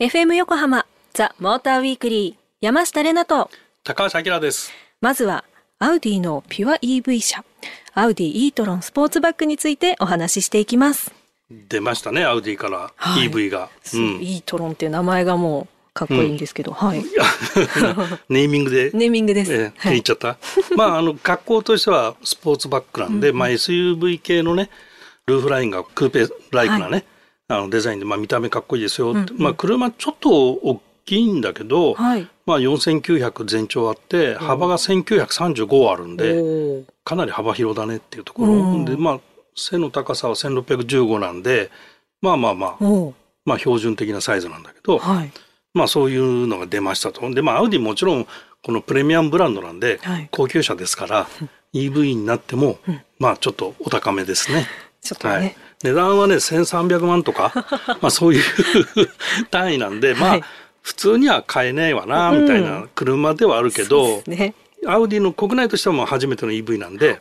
FM 横浜ザ・モーターウィークリー山下れなと。高橋明です。まずはアウディのピュア EV 車。アウディ e トロンスポーツバッグについてお話ししていきます。出ましたねアウディから EV が、はいうん、e トロンっていう名前がもうかっこいいんですけど、うん、はい。ネーミングで。ネーミングです。えー、言っちゃった。まあ、あの、格好としてはスポーツバッグなんで、うん、まあ SUV 系のね、ルーフラインがクーペライクなね、はい、あのデザインで、まあ見た目かっこいいですよ。うんうん、まあ車ちょっと大きいんだけど、はい、まあ4900全長あって、幅が1935あるんで、かなり幅広だねっていうところ。で、まあ、背の高さは1615なんで、まあまあまあ、まあ標準的なサイズなんだけど、はい、まあそういうのが出ましたと。で、まあアウディもちろんこのプレミアムブランドなんで、高級車ですから、EV になっても、まあちょっとお高めですね。ちょっとね。はい、値段はね、1300万とか、まあそういう 単位なんで、まあ、普通には買えないわな、みたいな車ではあるけど、うんね、アウディの国内としてはもう初めての EV なんで、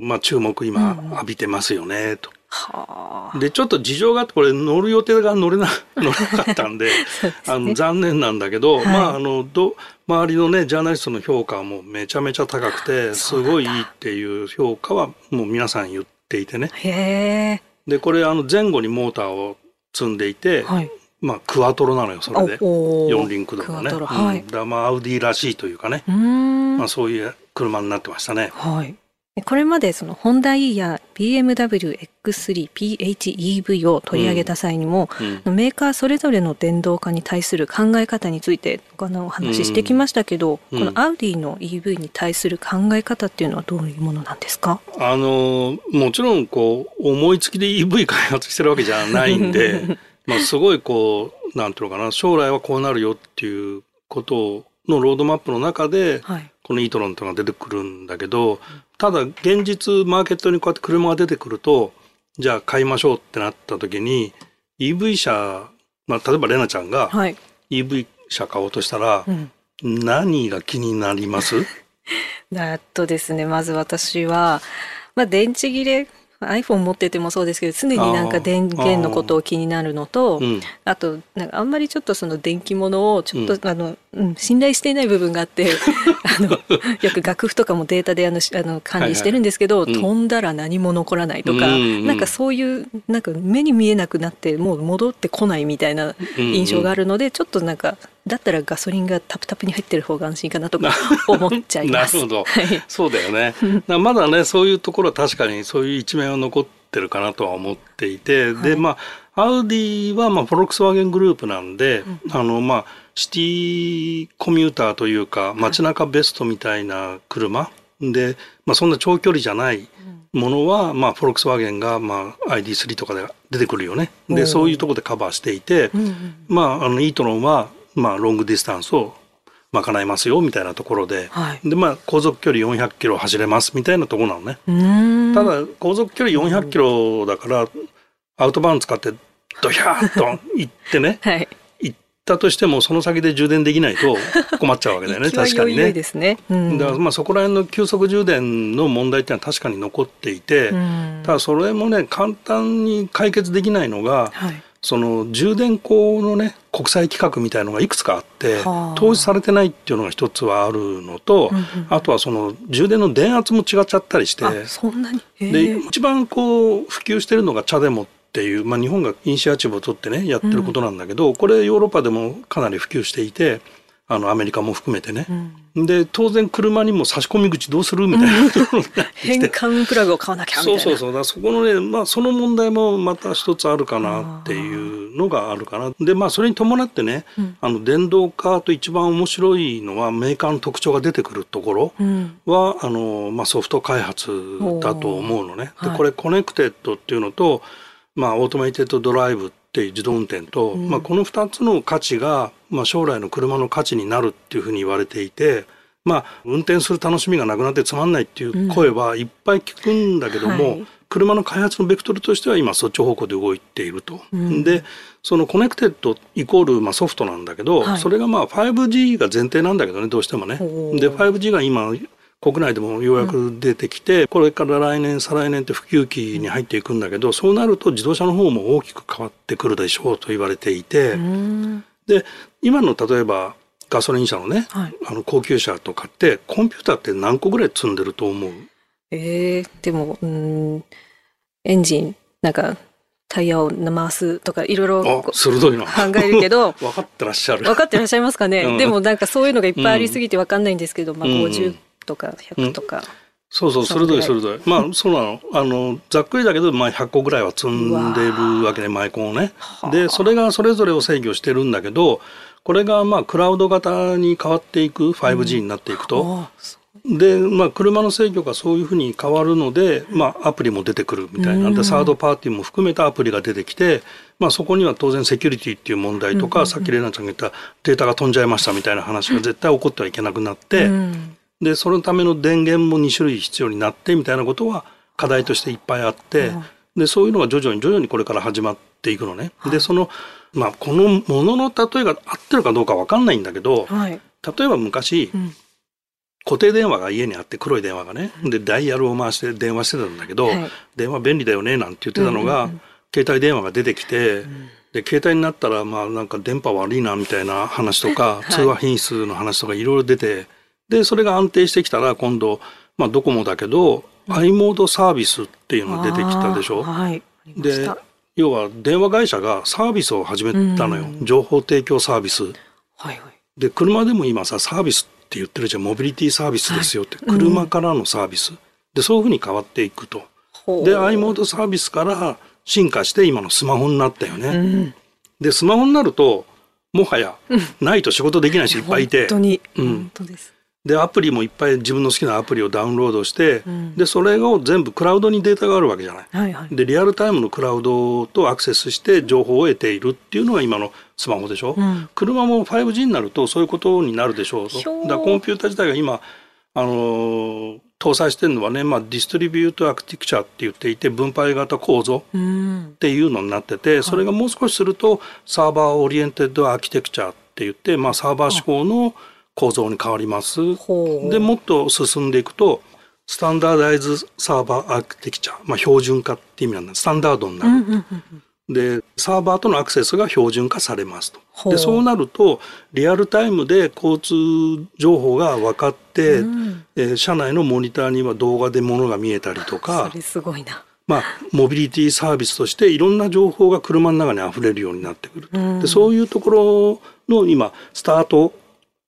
まあ注目今浴びてますよね、と。でちょっと事情があってこれ乗る予定が乗れな 乗れなかったんでね、あの残念なんだけど、はい、まああのど周りのねジャーナリストの評価もめちゃめちゃ高くてすごいいいっていう評価はもう皆さん言っていてね。でこれあの前後にモーターを積んでいて、はい、まあ、クワトロなのよそれで。四輪駆動のね、はい、うん、だまあアウディらしいというかね。まあ、そういう車になってましたね。はいこれまでそのホンダ E や BMW X3 PHEV を取り上げた際にも、うん、メーカーそれぞれの電動化に対する考え方についてお話ししてきましたけど、うん、このアウディの EV に対する考え方っていうのはどういうものなんですか？あのもちろんこう思いつきで EV 開発してるわけじゃないんで まあすごいこうなんていうのかな将来はこうなるよっていうことのロードマップの中で、はい、このイートロンというのが出てくるんだけど、ただ現実マーケットにこうやって車が出てくると、じゃあ買いましょうってなった時に、EV 車、まあ、例えばレナちゃんが EV 車買おうとしたら、何が気になります？えっとですね、まず私は、まあ、電池切れ iPhone 持っててもそうですけど常になんか電源のことを気になるのとあとなんかあんまりちょっとその電気物をちょっと、うん、あの、うん、信頼していない部分があって あのよく楽譜とかもデータであのあの管理してるんですけど、はいはい、飛んだら何も残らないとか、うん、なんかそういうなんか目に見えなくなってもう戻ってこないみたいな印象があるので、ちょっとなんかだったらガソリンがタプタプに入ってる方が安心かなとか思っちゃいます。なるほど、はい、そうだよね。まだねそういうところは確かにそういう一面は残ってるかなとは思っていて、はい、でまあアウディはまあフォルクスワーゲングループなんで、うん、あのまあシティコミューターというか街中ベストみたいな車、で、まあ、そんな長距離じゃないものは、まあ、フォルクスワーゲンが、まあ、ID3 とかで出てくるよね。で、そういうところでカバーしていて、うん、まあ、あの、 e-tron は、まあ、ロングディスタンスを賄いますよみたいなところで、はい、でまあ航続距離400キロ走れますみたいなところなのね。ただ航続距離400キロだからアウトバーン使ってドヒャーッと行ってね、はい、行ったとしてもその先で充電できないと困っちゃうわけだよね。確かにね。ね、うん、だからまあそこら辺の急速充電の問題っていうのは確かに残っていて、ただそれもね簡単に解決できないのが、はいその充電口のね国際規格みたいのがいくつかあって、統一されてないっていうのが一つはあるのと、うんうん、あとはその充電の電圧も違っちゃったりしてそんなに？で一番こう普及してるのが茶でもっていう、まあ、日本がイニシアチブを取ってねやってることなんだけど、うん、これヨーロッパでもかなり普及していてあのアメリカも含めてね、うん、で当然車にも差し込み口どうするみたいなところになって変換プラグを買わなきゃみたいな。そうそうそう。だそこのね、まあ、その問題もまた一つあるかなっていうのがあるかな。でまあそれに伴ってね、うん、あの電動化と一番面白いのはメーカーの特徴が出てくるところは、あのまあ、ソフト開発だと思うのね。でこれ connected っていうのと、まあ、 automated drive っていう自動運転と、うん、まあ、この2つの価値が、まあ、将来の車の価値になるっていうふうに言われていて、まあ、運転する楽しみがなくなってつまんないっていう声はいっぱい聞くんだけども、うんはい、車の開発のベクトルとしては今そっち方向で動いていると。うん、でその connected イコールまあソフトなんだけど、はい、それがまあ 5G が前提なんだけどねどうしてもね。で 5G が今国内でもようやく出てきて、うん、これから来年再来年って普及期に入っていくんだけどそうなると自動車の方も大きく変わってくるでしょうと言われていて。で今の例えばガソリン車のね、はい、あの高級車とかってコンピューターって何個ぐらい積んでると思う？えー、でもうんエンジンなんかタイヤを回すとかいろいろ鋭いな。考えるけど 分かってらっしゃる。分かってらっしゃいますかね、うん、でもなんかそういうのがいっぱいありすぎて分かんないんですけど、うん、まあ50とか100とか、うん、そうそう鋭い鋭い。まあそうなの。あのざっくりだけど、まあ、100個ぐらいは積んでるわけでマイコンをね。でそれがそれぞれを制御してるんだけどこれがまあクラウド型に変わっていく 5G になっていくと、で、まあ、車の制御がそういうふうに変わるので、まあ、アプリも出てくるみたいなでサードパーティーも含めたアプリが出てきて、まあ、そこには当然セキュリティっていう問題とか、さっき玲奈ちゃんが言ったデータが飛んじゃいましたみたいな話が絶対起こってはいけなくなって、でそのための電源も2種類必要になってみたいなことは課題としていっぱいあって、でそういうのが徐々に徐々にこれから始まっていくのね。でそのまあ、このものの例えが合ってるかどうか分かんないんだけど、はい、例えば昔、うん。固定電話が家にあって黒い電話がねでダイヤルを回して電話してたんだけど、はい、電話便利だよねなんて言ってたのが、うんうん。うん、携帯電話が出てきて、うん、で携帯になったらまあなんか電波悪いなみたいな話とか、はい、通話品質の話とかいろいろ出てでそれが安定してきたら今度、まあ、ドコモだけど、うん、i モードサービスっていうのが出てきたでしょ？はい、で要は電話会社がサービスを始めたのよ、うん、情報提供サービス。はいはい、で車でも今さサービスって言ってるじゃん。モビリティサービスですよって、はい、車からのサービス、でそういうふうに変わっていくと。で i モードサービスから進化して今のスマホになったよね。うん、でスマホになるともはやないと仕事できない人いっぱいいて。本当に、うん、本当ですでアプリもいっぱい自分の好きなアプリをダウンロードして、うん、でそれを全部クラウドにデータがあるわけじゃない。はいはい、でリアルタイムのクラウドとアクセスして情報を得ているっていうのが今のスマホでしょ。うん、車も 5G になるとそういうことになるでしょうと。だコンピューター自体が今あのー、搭載してるのはね、まあ、 distribute architecture って言っていて分配型構造っていうのになってて、それがもう少しすると server oriented architecture って言って、まあ、サーバー志向の構造に変わります。でもっと進んでいくと standardize server architecture、まあ、標準化って意味なんですスタンダードになる。でサーバーとのアクセスが標準化されますと。でそうなるとリアルタイムで交通情報が分かって、うん、えー、車内のモニターには動画でものが見えたりとか。それすごいな。まあ、モビリティサービスとしていろんな情報が車の中に溢れるようになってくると、うん、でそういうところの今スタート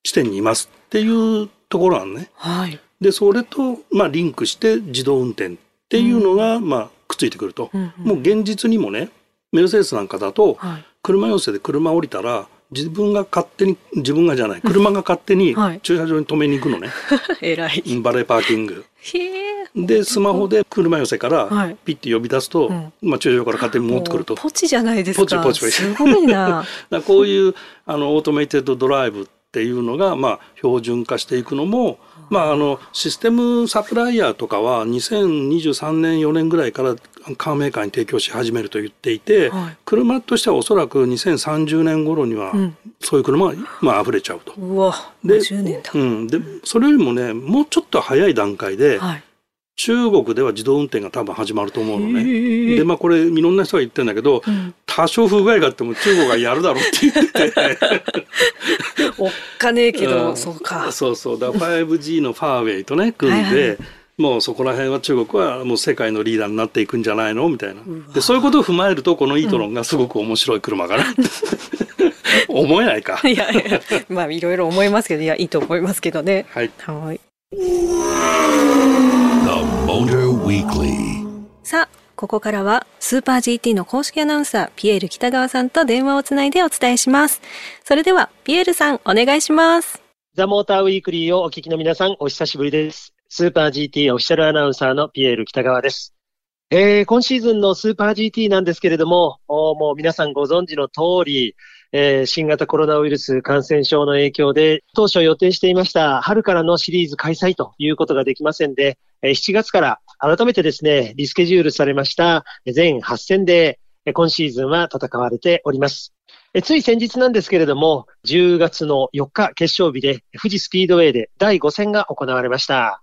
地点にいますっていうところなのね。はい、でそれと、まあ、リンクして自動運転っていうのが、まあ、くっついてくると、うんうん、もう現実にもねメルセデスなんかだと、はい、車寄せで車降りたら自分が勝手に自分がじゃない車が勝手に駐車場に止めに行くのね、偉い。バレーパーキング。でスマホで車寄せからピッて呼び出すと、はい、まあ、駐車場から勝手に戻ってくると。ポチじゃないですか。ポチポチ。ポ チすごいな。こういうあのオートメイテッドドライブっていうのが、まあ、標準化していくのも、まあ、あのシステムサプライヤーとかは2023年4年ぐらいからカーメーカーに提供し始めると言っていて、はい、車としてはおそらく2030年頃にはそういう車が、まあ溢れちゃうと。うわで年だ、うん、でそれよりもねもうちょっと早い段階で、はい。中国では自動運転が多分始まると思うのね。でまあこれいろんな人が言ってるんだけど、うん、多少不具合があっても中国がやるだろうって言ってておっかねえけど、うん、そうか。そうそうだ 5G のファーウェイとね組んで、はいはい、もうそこら辺は中国はもう世界のリーダーになっていくんじゃないのみたいな。でそういうことを踏まえるとこのイートロンがすごく面白い車かな。思えないか。いやいやまあいろいろ思いますけどいやいいと思いますけどね。はい。はいさあ、ここからはスーパー GT の公式アナウンサー、ピエール北川さんと電話をつないでお伝えします。それでは、ピエールさん、お願いします。ザ・モーターウィークリーをお聞きの皆さん、お久しぶりです。スーパー GT オフィシャルアナウンサーのピエール北川です。えー、今シーズンのスーパー GT なんですけれども、もう皆さんご存知の通り、えー、新型コロナウイルス感染症の影響で、当初予定していました春からのシリーズ開催ということができませんで、えー、7月から改めてですね、リスケジュールされました全8戦で、今シーズンは戦われております。つい先日なんですけれども、10月の4日決勝日で富士スピードウェイで第5戦が行われました。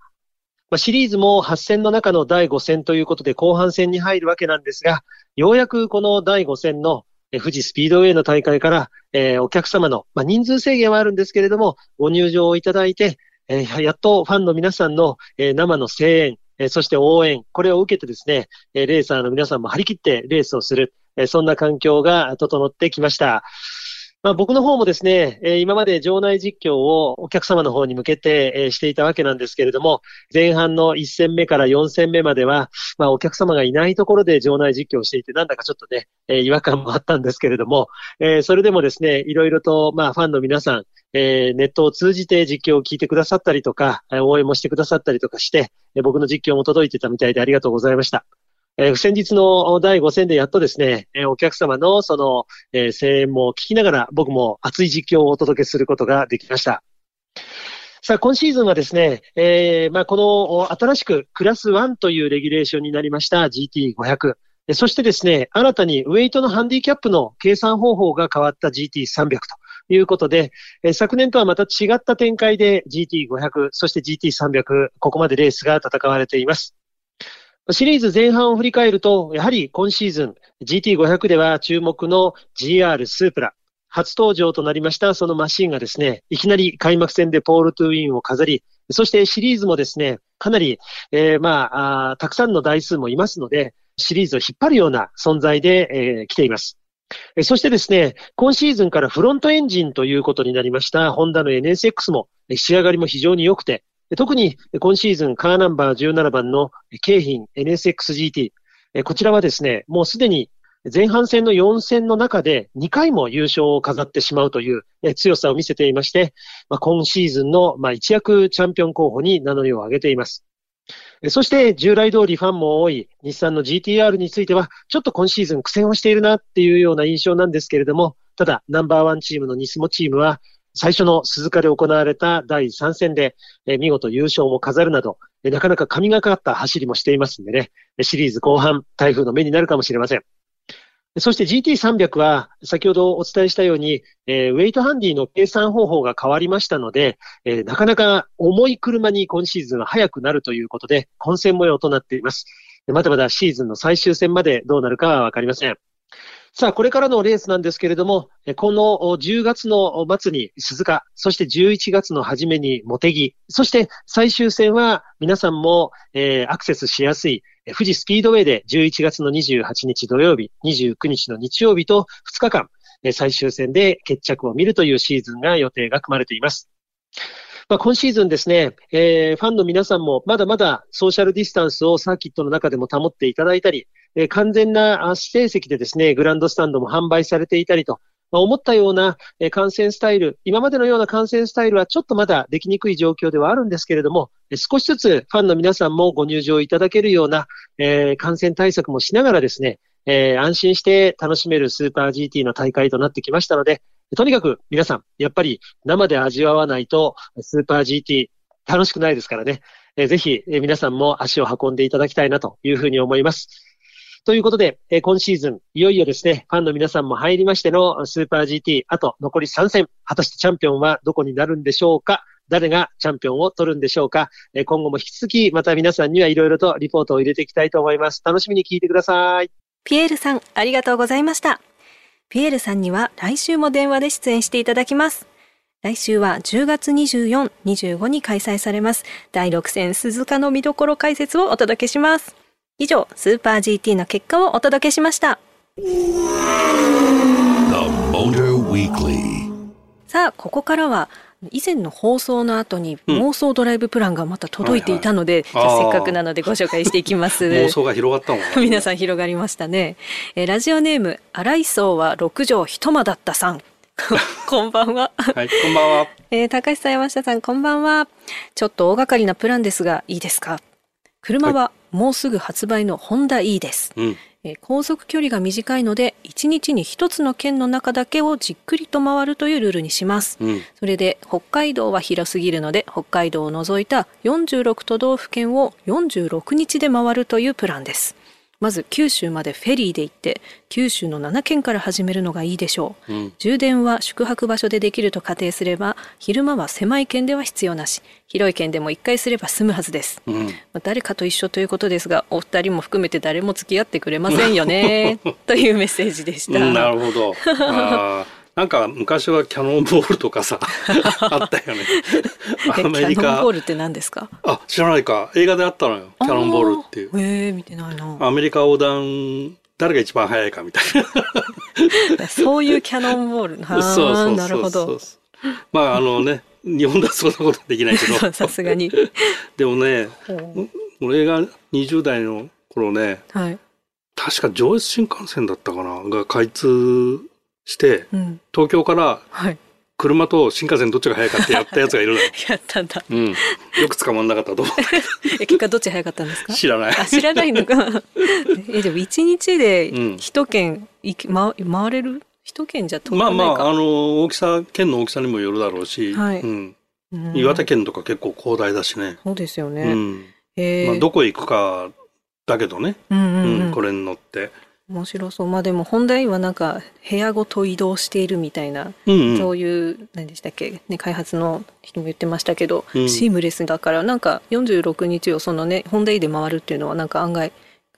まあ、シリーズも8戦の中の第5戦ということで後半戦に入るわけなんですが、ようやくこの第5戦の富士スピードウェイの大会から、えー、お客様の、まあ、人数制限はあるんですけれども、ご入場をいただいて、えー、やっとファンの皆さんの、えー、生の声援、え、そして応援、これを受けてですね、え、レーサーの皆さんも張り切ってレースをする、え、そんな環境が整ってきました。まあ、僕の方もですね、え、今まで場内実況をお客様の方に向けて、え、していたわけなんですけれども、前半の1戦目から4戦目までは、まあ、お客様がいないところで場内実況をしていて、なんだかちょっとね、え、違和感もあったんですけれども、え、それでもですね、いろいろと、まあ、ファンの皆さん、え、ネットを通じて実況を聞いてくださったりとか、応援もしてくださったりとかして、僕の実況も届いてたみたいでありがとうございました。えー、先日の第5戦でやっとですね、えー、お客様のその、えー、声援も聞きながら僕も熱い実況をお届けすることができました。さあ、今シーズンはですね、えー、まあ、この新しくクラス1というレギュレーションになりました GT500。そしてですね、新たにウェイトのハンディキャップの計算方法が変わった GT300 ということで、え昨年とはまた違った展開で GT500、そして GT300、ここまでレースが戦われています。シリーズ前半を振り返ると、やはり今シーズン GT500 では注目の GR スープラ、初登場となりましたそのマシンがですね、いきなり開幕戦でポールトゥーウィンを飾り、そしてシリーズもですね、かなり、えー、まああ、たくさんの台数もいますので、シリーズを引っ張るような存在で、えー、来ています。そしてですね、今シーズンからフロントエンジンということになりました、ホンダの NSX も仕上がりも非常に良くて、特に今シーズンカーナンバー17番の京浜 NSXGT。こちらはですね、もうすでに前半戦の4戦の中で2回も優勝を飾ってしまうという強さを見せていまして、今シーズンの一躍チャンピオン候補に名乗りを上げています。そして従来通りファンも多い日産の GTR については、ちょっと今シーズン苦戦をしているなっていうような印象なんですけれども、ただナンバーワンチームのニスモチームは最初の鈴鹿で行われた第3戦で、え見事優勝も飾るなど、えなかなか神がかった走りもしていますんでね、シリーズ後半、台風の目になるかもしれません。そして GT300 は、先ほどお伝えしたように、えー、ウェイトハンディの計算方法が変わりましたので、えー、なかなか重い車に今シーズンは速くなるということで、混戦模様となっています。まだまだシーズンの最終戦までどうなるかはわかりません。さあ、これからのレースなんですけれども、この10月の末に鈴鹿、そして11月の初めに茂木、そして最終戦は皆さんも、えー、アクセスしやすい富士スピードウェイで11月の28日土曜日、29日の日曜日と2日間、最終戦で決着を見るというシーズンが予定が組まれています。まあ、今シーズンですね、えー、ファンの皆さんもまだまだソーシャルディスタンスをサーキットの中でも保っていただいたり、え完全な指定席でですね、グランドスタンドも販売されていたりと、まあ、思ったような観戦スタイル、今までのような観戦スタイルはちょっとまだできにくい状況ではあるんですけれども、少しずつファンの皆さんもご入場いただけるような、え、感染対策もしながらですね、え、安心して楽しめるスーパー GT の大会となってきましたので、とにかく皆さん、やっぱり生で味わわないとスーパー GT 楽しくないですからね、えー、ぜひ、皆さんも足を運んでいただきたいなというふうに思います。ということで、えー、今シーズン、いよいよですね、ファンの皆さんも入りましてのスーパー GT、あと残り3戦、果たしてチャンピオンはどこになるんでしょうか？誰がチャンピオンを取るんでしょうか、えー、今後も引き続き、また皆さんにはいろいろとリポートを入れていきたいと思います。楽しみに聞いてください。ピエールさん、ありがとうございました。ピエールさんには来週も電話で出演していただきます。来週は10月24、25に開催されます第6戦鈴鹿の見どころ解説をお届けします。以上、スーパー GT の結果をお届けしました。さあ、ここからは以前の放送の後に妄想ドライブプランがまた届いていたので、うんはいはい、せっかくなのでご紹介していきます妄想が広がったもん、ね、皆さん広がりましたね、えラジオネーム荒磯は六畳一間だったさん こんばんは。はい、こんばんは。えー、高橋さん、山下さん、こんばんは。ちょっと大掛かりなプランですが、いいですか？車はもうすぐ発売のホンダ E です、うん、航続距離が短いので1日に1つの県の中だけをじっくりと回るというルールにします、うん、それで北海道は広すぎるので北海道を除いた46都道府県を46日で回るというプランですまず九州までフェリーで行って九州の7県から始めるのがいいでしょう、うん、充電は宿泊場所でできると仮定すれば昼間は狭い県では必要なし。広い県でも1回すれば済むはずです、うん、誰かと一緒ということですがお二人も含めて誰も付き合ってくれませんよね というメッセージでした、なるほどなんか昔はキャノンボールとかさ あったよね。アメリカ。キャノンボールって何ですか？あ知らないか映画であったのよ。キャノンボールっていう。ええ見てないな。アメリカ横断誰が一番速いかみたいな。そういうキャノンボール。そうそうそうなるほど。まああのね日本ではそんなことできないけど。さすがに。でもね、俺が20代の頃ね、はい、確か上越新幹線だったかなが開通して、うん、東京から車と新幹線どっちが速かってやったやつがいるの やったんだ。うん。よく捕まんなかったと思う。え、結果どっち速かったんですか？知らない。あ、知らないのか。え、でも一日で一県行き、ま、回れる？一県じゃまあまあ、あの、大きさ、県の大きさにもよるだろうし、はい、うん。岩手県とか結構広大だしね。そうですよね。うん。まあ、どこ行くかだけどね。うん、うんうん、これに乗って。面白そう。まあでも本題はなんか部屋ごと移動しているみたいな、うんうん、そういう何でしたっけ、ね、開発の人も言ってましたけど、うん、シームレスだからなんか46日をそのね本題で回るっていうのはなんか案外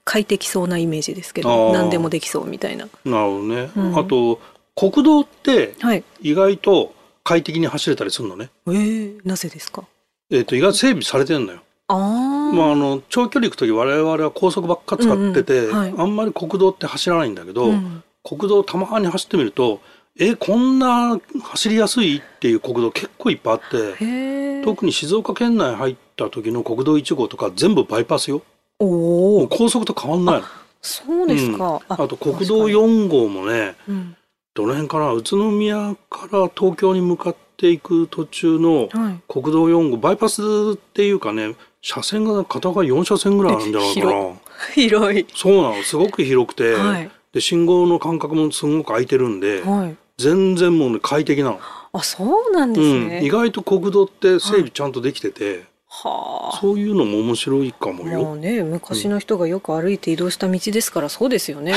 快適そうなイメージですけど何でもできそうみたいな。なるほどね、うん、あと国道って意外と快適に走れたりするのね。はい、えー、なぜですか？えっ、ー、と意外と整備されてんのよ。あまあ、あの長距離行く時我々は高速ばっか使ってて、うんうんはい、あんまり国道って走らないんだけど、うん、国道たまに走ってみるとえこんな走りやすいっていう国道結構いっぱいあって特に静岡県内入った時の国道1号とか全部バイパスよ。おお高速と変わんないの。そうですか、うん、あと国道4号もね、うん、どの辺かな宇都宮から東京に向かっていく途中の国道4号、バイパスっていうかね車線が片側4車線ぐらいあるんじゃないかな。広い。そうなの。すごく広くて、はい、で信号の間隔もすごく空いてるんで、はい、全然もう、ね、快適なの。あそうなんですね、うん、意外と国道って整備ちゃんとできてて、はあ、そういうのも面白いかもよ。もうね、昔の人がよく歩いて移動した道ですから、そうですよね。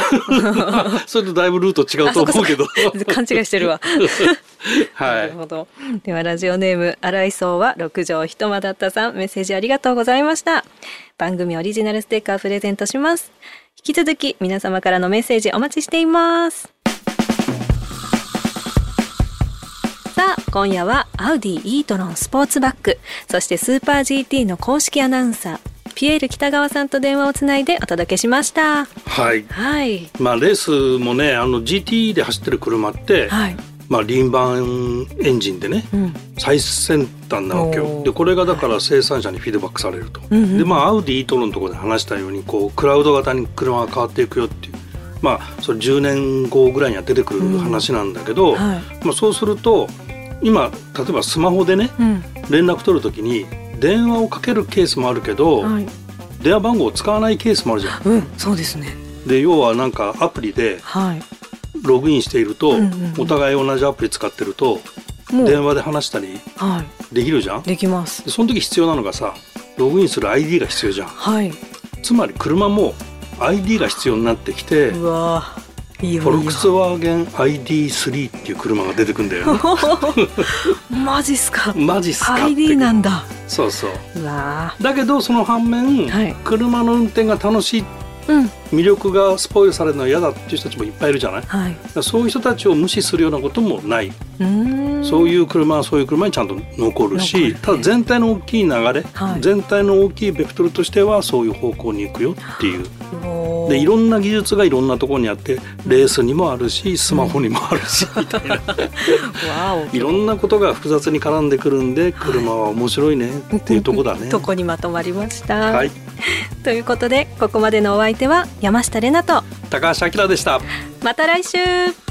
それとだいぶルート違うと思うけど。勘違いしてるわ。はい。なるほど。ではラジオネーム荒井荘は六畳一間だったさんメッセージありがとうございました。番組オリジナルステッカープレゼントします。引き続き皆様からのメッセージお待ちしています。さあ今夜はアウディイートロンスポーツバッグそしてスーパー GT の公式アナウンサーピエール北川さんと電話をつないでお届けしました。はい、はい、まあレースもねあの GT で走ってる車って、はい、まあ、リンバンエンジンでね、うん、最先端なわけよ。でこれがだから生産者にフィードバックされると、はい、でまあアウディイートロンのところで話したようにこうクラウド型に車が変わっていくよっていう。まあそれ10年後ぐらいには出てくる話なんだけど、うん。はい、まあ、そうすると今例えばスマホでね、うん、連絡取るときに電話をかけるケースもあるけど、はい、電話番号を使わないケースもあるじゃん。うん、そうですね。で要はなんかアプリでログインしていると、はいお互い同じアプリ使ってると電話で話したりできるじゃん、はい、できます。でその時必要なのがさログインする ID が必要じゃん、はい、つまり車も ID が必要になってきてうわいいフォルクスワーゲン ID3 っていう車が出てくんだよ、ね、マジっすか？マジっすか？ID なんだ。そうそう。だけどその反面、はい、車の運転が楽しい魅力がスポイルされるのは嫌だっていう人たちもいっぱいいるじゃない、はい、そういう人たちを無視するようなこともない。そういう車はそういう車にちゃんと残るし、ただ全体の大きい流れ、はい、全体の大きいベクトルとしてはそういう方向に行くよっていう。でいろんな技術がいろんなところにあってレースにもあるしスマホにもあるし、みたいな。いろんなことが複雑に絡んでくるんで車は面白いねっていうとこだね。とこにまとまりました。はい、ということでここまでのお相手は山下れなと高橋明でした。また来週